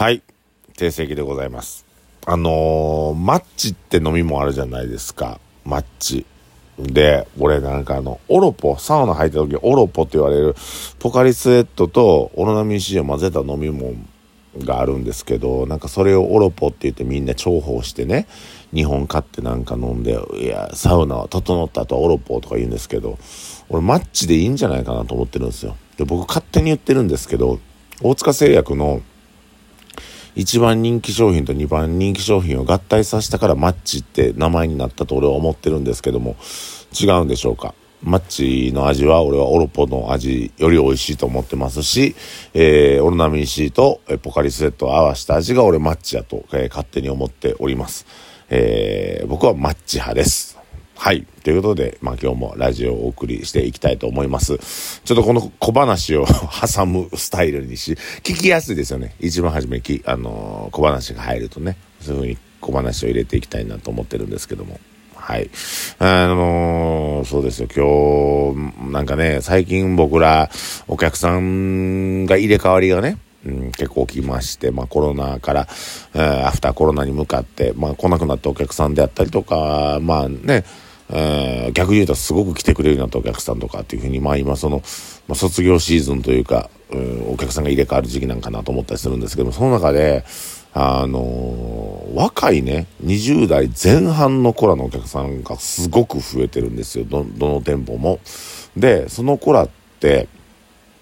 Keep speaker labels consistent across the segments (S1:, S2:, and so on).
S1: はい。定石でございます。あのーマッチって飲み物あるじゃないですか。マッチ。で、俺なんかあの、オロポ、サウナ入った時オロポって言われる、ポカリスエットとオロナミン C を混ぜた飲み物があるんですけど、なんかそれをオロポって言ってみんな重宝してね、日本買ってなんか飲んで、いや、サウナは整った後はオロポとか言うんですけど、俺マッチでいいんじゃないかなと思ってるんですよ。で、僕勝手に言ってるんですけど、大塚製薬の一番人気商品と二番人気商品を合体させたからマッチって名前になったと俺は思ってるんですけども違うんでしょうか？マッチの味は俺はオロポの味より美味しいと思ってますし、えーオロナミン C とポカリスエットを合わせた味が俺マッチやと、えー勝手に思っております、えー僕はマッチ派です。はい。ということで、まあ今日もラジオをお送りしていきたいと思います。ちょっとこの小話を 挟むスタイルにし、聞きやすいですよね。一番初めき、あのー小話が入るとね、そういう風に小話を入れていきたいなと思ってるんですけども。はい。あのーそうですよ。今日、なんかね、最近僕ら、お客さんが入れ替わりがね、うん、結構起きまして、まあコロナから、えーアフターコロナに向かって、まあ来なくなったお客さんであったりとか、まあね、え逆に言うとすごく来てくれるようになったお客さんとかっていうふうに、まあ今その、まあ、卒業シーズンというか、お客さんが入れ替わる時期なんかなと思ったりするんですけども、その中で、あのー若いね、20代前半の子らのお客さんがすごく増えてるんですよ。ど、どの店舗も。で、その子らって、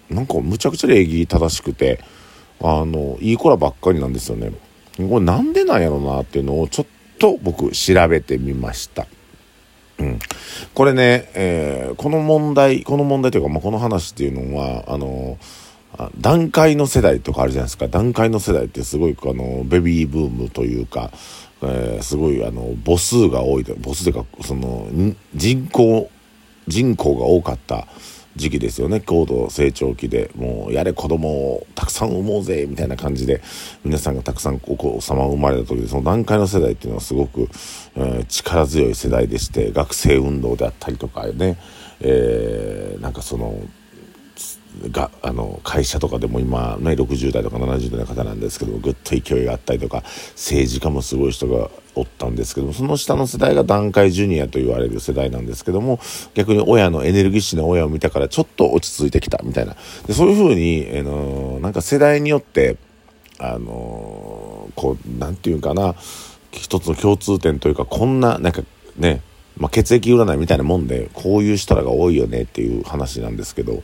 S1: なんかむちゃくちゃ礼儀正しくて、あの、いい子らばっかりなんですよね。これなんでなんやろなっていうのをちょっと僕調べてみました。うん。これね、えーこの問題、この問題というか、まあ、この話っていうのは、あの、段階の世代とかあるじゃないですか。段階の世代ってすごい、あの、ベビーブームというか、えーすごい、あの、母数が多いで、母数というか、その、人口、人口が多かった時期ですよね。高度成長期でもうやれ子供をたくさん産もうぜみたいな感じで皆さんがたくさんお子様を生まれた時でその段階の世代っていうのはすごく、えー力強い世代でして学生運動であったりとかね、えーなんかそのがあの会社とかでも今ね60代とか70代の方なんですけどぐっと勢いがあったりとか政治家もすごい人がおったんですけどもその下の世代が団塊ジュニアと言われる世代なんですけども逆に親のエネルギッシュな親を見たからちょっと落ち着いてきたみたいな。でそういうふうに、あのなんか世代によってあのこうなんていうかな一つの共通点というかこんななんかねまあ、血液占いみたいなもんでこういう人らが多いよねっていう話なんですけど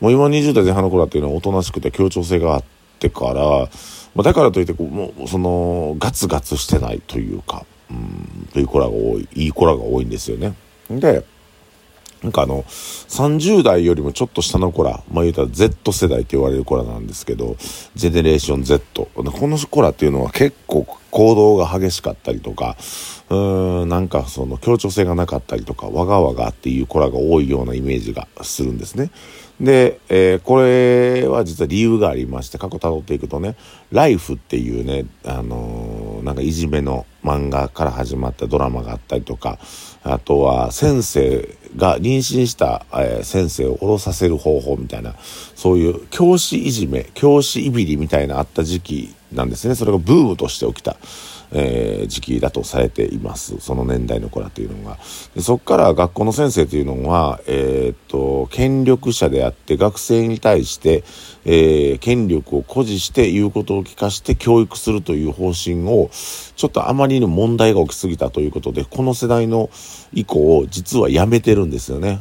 S1: もう今20代前半の頃っていうのはおとなしくて協調性があってから、まあ、だからといってこうもうそのガツガツしてないというかうんという子らが多いいい子らが多いんですよね。でなんかあの、30代よりもちょっと下の子ら、まあ言うたら Z 世代って言われる子らなんですけど、ジェネレーション Z。この子らっていうのは結構行動が激しかったりとか、うーん、なんかその協調性がなかったりとか、わがわがっていう子らが多いようなイメージがするんですね。で、えーこれは実は理由がありまして、過去辿っていくとね、ライフっていうね、あのーなんかいじめの漫画から始まったドラマがあったりとか、あとは先生が妊娠した、えー先生を降ろさせる方法みたいな、そういう教師いじめ、教師いびりみたいなあった時期なんですね。それがブームとして起きた。えー時期だとされていますその年代の子らというのがでそこから学校の先生というのは、えーっと権力者であって学生に対して、えー権力を誇示して言うことを聞かして教育するという方針をちょっとあまりに問題が起きすぎたということでこの世代の以降実はやめてるんですよね。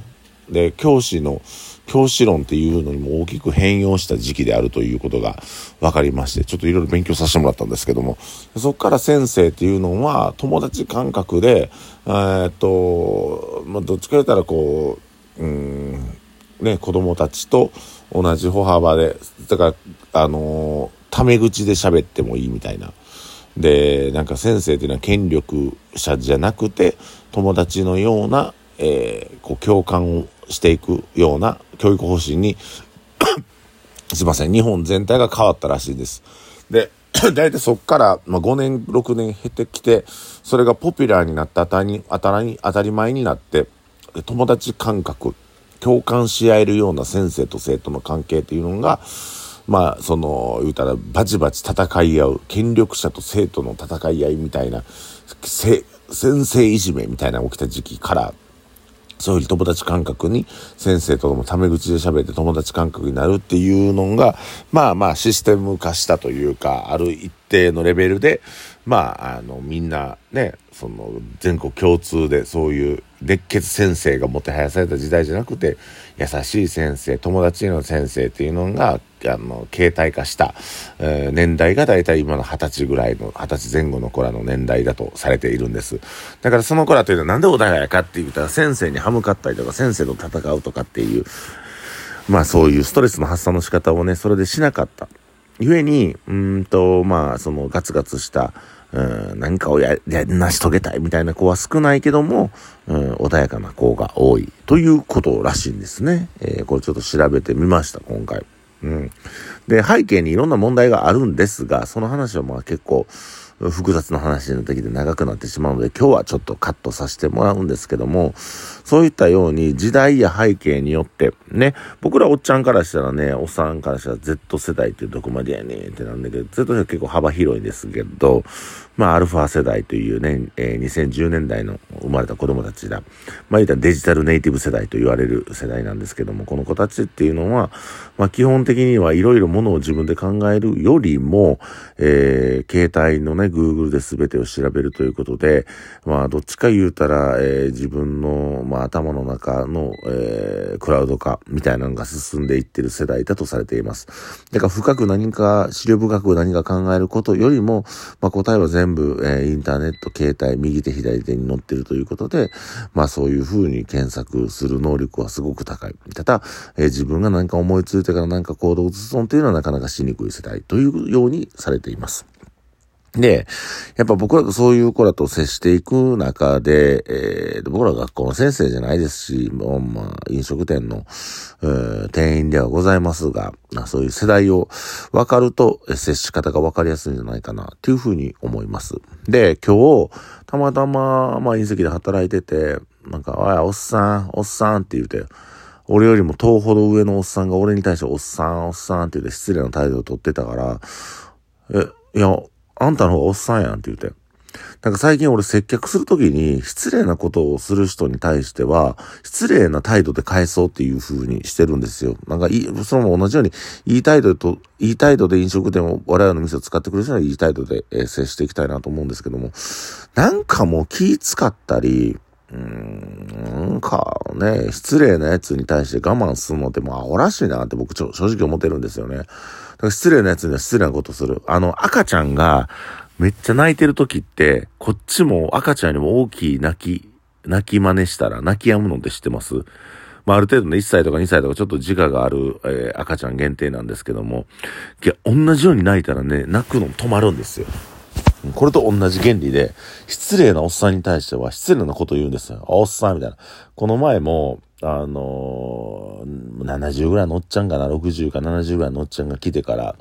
S1: で教師の教師論っていうのにも大きく変容した時期であるということが分かりましてちょっといろいろ勉強させてもらったんですけどもそこから先生っていうのは友達感覚でえーっと、まあ、どっちか言ったらこううんね子供たちと同じ歩幅でだからあのタメ口で喋ってもいいみたいな。でなんか先生っていうのは権力者じゃなくて友達のような、えーこう共感をしていくような教育方針に すいません日本全体が変わったらしいです。で 大体そこから、まあ、5年6年経ってきてそれがポピュラーになって当たり当たり当たり前になって友達感覚共感し合えるような先生と生徒の関係っていうのがまあ、その、言うたら、バチバチ戦い合う、権力者と生徒の戦い合いみたいな、先生いじめみたいな起きた時期から、そういう友達感覚に先生ともタメ口で喋って友達感覚になるっていうのが、まあまあシステム化したというか、ある一定のレベルで、まあ、あの、みんなね、その全国共通でそういう熱血先生がもてはやされた時代じゃなくて、優しい先生、友達の先生っていうのが、あの、形態化した、えー、年代が大体今の二十歳ぐらいの、二十歳前後の子らの年代だとされているんです。だからその子らというのはなんで穏やかって言ったら先生に歯向かったりとか先生と戦うとかっていう、まあそういうストレスの発散の仕方をね、それでしなかった。ゆえに、うんと、まあそのガツガツした、うん、何かをや、や、成し遂げたいみたいな子は少ないけども、うん、穏やかな子が多いということらしいんですね。えー、これちょっと調べてみました、今回。うん。で、背景にいろんな問題があるんですが、その話はまあ結構、複雑な話になってきて長くなってしまうので、今日はちょっとカットさせてもらうんですけども、そういったように時代や背景によって、ね、僕らおっちゃんからしたらね、おっさんからしたら Z 世代ってどこまでやねんってなんだけど、Z 世代結構幅広いんですけど、まあ、アルファ世代というね、えー、2010年代の生まれた子供たちだ。まあ、言ったデジタルネイティブ世代と言われる世代なんですけども、この子たちっていうのは、まあ、基本的にはいろいろものを自分で考えるよりも、えー、携帯のね、Google で全てを調べるということで、まあ、どっちか言うたら、えー、自分の、まあ、頭の中の、えー、クラウド化みたいなのが進んでいってる世代だとされています。だから深く何か、資料深く何か考えることよりも、まあ、答えは全全部、えー、インターネット、携帯、右手、左手に載ってるということで、まあそういうふうに検索する能力はすごく高い。ただ、えー、自分が何か思いついてから何か行動を移すのっていうのはなかなかしにくい世代というようにされています。で、やっぱ僕らがそういう子らと接していく中で、えー、僕ら学校の先生じゃないですし、もうまあ、飲食店の、えー、店員ではございますが、そういう世代を分かると、接し方が分かりやすいんじゃないかな、っていうふうに思います。で、今日、たまたま、まあ、隕石で働いてて、なんか、おい、おっさん、おっさんって言うて、俺よりも遠ほど上のおっさんが俺に対しておっさん、おっさんって言って失礼な態度をとってたから、え、いや、あんたの方がおっさんやんって言って。なんか最近俺接客するときに失礼なことをする人に対しては失礼な態度で返そうっていう風にしてるんですよ。なんかいい、その同じようにいい態度と、いい態度で飲食店を我々の店を使ってくれる人はいい態度で、えー、接していきたいなと思うんですけども、なんかもう気使ったり、うーん、なんかね、失礼な奴に対して我慢するのってもうアホらしいなって僕ちょ正直思ってるんですよね。失礼な奴には失礼なことする。あの、赤ちゃんがめっちゃ泣いてる時って、こっちも赤ちゃんよりも大きい泣き、泣き真似したら泣き止むのって知ってます？まあ、ある程度の1歳とか2歳とかちょっと自我がある、えー、赤ちゃん限定なんですけども、いや、同じように泣いたらね、泣くの止まるんですよ。これと同じ原理で、失礼なおっさんに対しては失礼なこと言うんですよ。おっさんみたいな。この前も、あのー、70ぐらいのおっちゃんかな、60か70ぐらいのおっちゃんが来てから、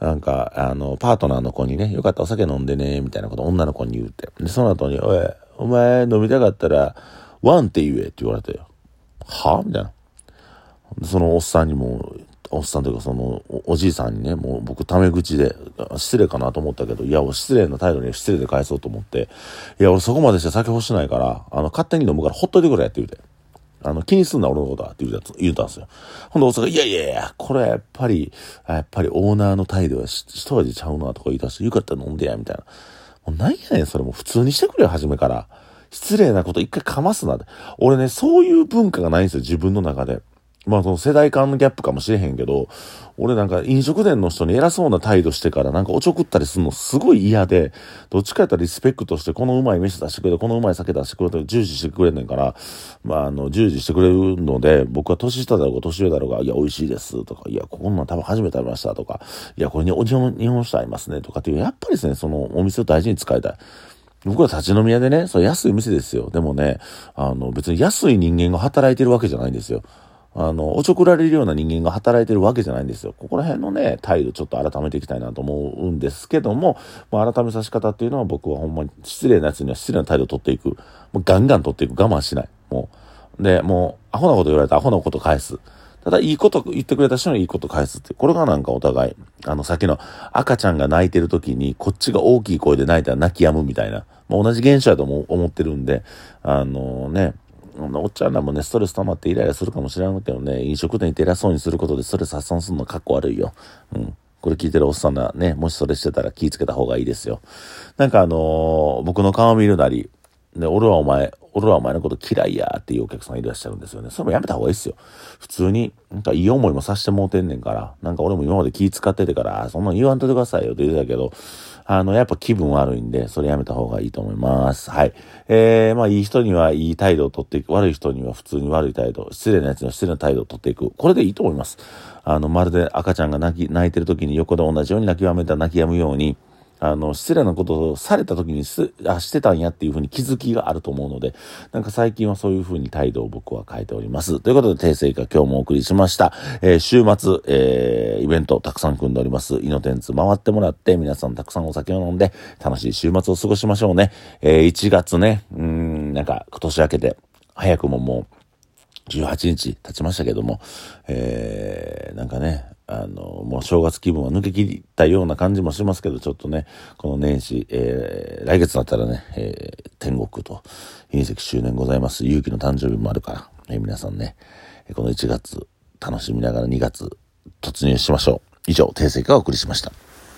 S1: なんか、あの、パートナーの子にね、よかったお酒飲んでね、みたいなこと女の子に言うて。で、その後に、おい、お前飲みたかったら、ワンって言えって言われて、は？みたいな。そのおっさんにも、おっさんというかそのおじいさんにね、もう僕タメ口で、失礼かなと思ったけど、いや、失礼な態度に失礼で返そうと思って、いや、俺そこまでして酒欲しないから、あの、勝手に飲むからほっといてくれって言うて。あの、気にすんな、俺のことはって言うた、言うたんですよ。ほんで、大阪、いやいやいや、これやっぱり、やっぱりオーナーの態度は一味ちゃうなとか言い出して、よかったら飲んでや、みたいな。もうなんやねん、それもう普通にしてくれよ、初めから。失礼なこと一回かますなって。俺ね、そういう文化がないんですよ、自分の中で。まあその世代間のギャップかもしれへんけど、俺なんか飲食店の人に偉そうな態度してからなんかおちょくったりするのすごい嫌で、どっちかやったらリスペクトしてこのうまい飯出してくれて、このうまい酒出してくれと従事してくれんねんから、まああの、従事してくれるので、僕は年下だろうが年上だろうが、いや、美味しいですとか、いや、ここんなん多分初めて食べましたとか、いや、これにお日本、日本酒合いますねとかっていう、やっぱりですね、そのお店を大事に使いたい。僕は立ち飲み屋でね、それ安い店ですよ。でもね、あの、別に安い人間が働いてるわけじゃないんですよ。あの、おちょくられるような人間が働いてるわけじゃないんですよ。ここら辺のね、態度ちょっと改めていきたいなと思うんですけども、まあ、改めさせ方っていうのは僕はほんまに失礼なやつには失礼な態度を取っていく。もうガンガン取っていく。我慢しない。もう。で、もう、アホなこと言われたらアホなこと返す。ただ、いいこと言ってくれた人にいいこと返すって。これがなんかお互い、あの、さっきの赤ちゃんが泣いてる時に、こっちが大きい声で泣いたら泣き止むみたいな。まあ、同じ現象だと思ってるんで、あのね、おっちゃんらもね、ストレス溜まってイライラするかもしれないけどね、飲食店に偉そうにすることでストレス発散するのかっこ悪いよ。うん。これ聞いてるおっさんらね、もしそれしてたら気ぃつけた方がいいですよ。なんかあのー、僕の顔見るなり、ね、俺はお前、俺はお前のこと嫌いやっていうお客さんいらっしゃるんですよね。それもやめた方がいいですよ。普通に、なんかいい思いもさせてもうてんねんから、なんか俺も今まで気使っててから、そんなん言わんといてくださいよって言ってたけど、あの、やっぱ気分悪いんで、それやめた方がいいと思います。はい。えー、まあ、いい人にはいい態度をとっていく。悪い人には普通に悪い態度。失礼な奴には失礼な態度をとっていく。これでいいと思います。あの、まるで赤ちゃんが泣き、泣いてる時に横で同じように泣きわめた泣き止むように、あの、失礼なことをされた時にす、あ、してたんやっていうふうに気づきがあると思うので、なんか最近はそういうふうに態度を僕は変えております。ということで、訂正が今日もお送りしました。えー、週末、えー、イベントたくさん組んでおります。イノテンツ回ってもらって、皆さんたくさんお酒を飲んで、楽しい週末を過ごしましょうね。えー、1月ね、うん、なんか今年明けて、早くももう、18日経ちましたけども、えー、なんかね、あの、もう正月気分は抜け切ったような感じもしますけど、ちょっとね、この年始、えー、来月だったらね、えー、天国と隕石周年ございます。勇気の誕生日もあるから、えー、皆さんね、この1月楽しみながら2月突入しましょう。以上、訂正がお送りしました。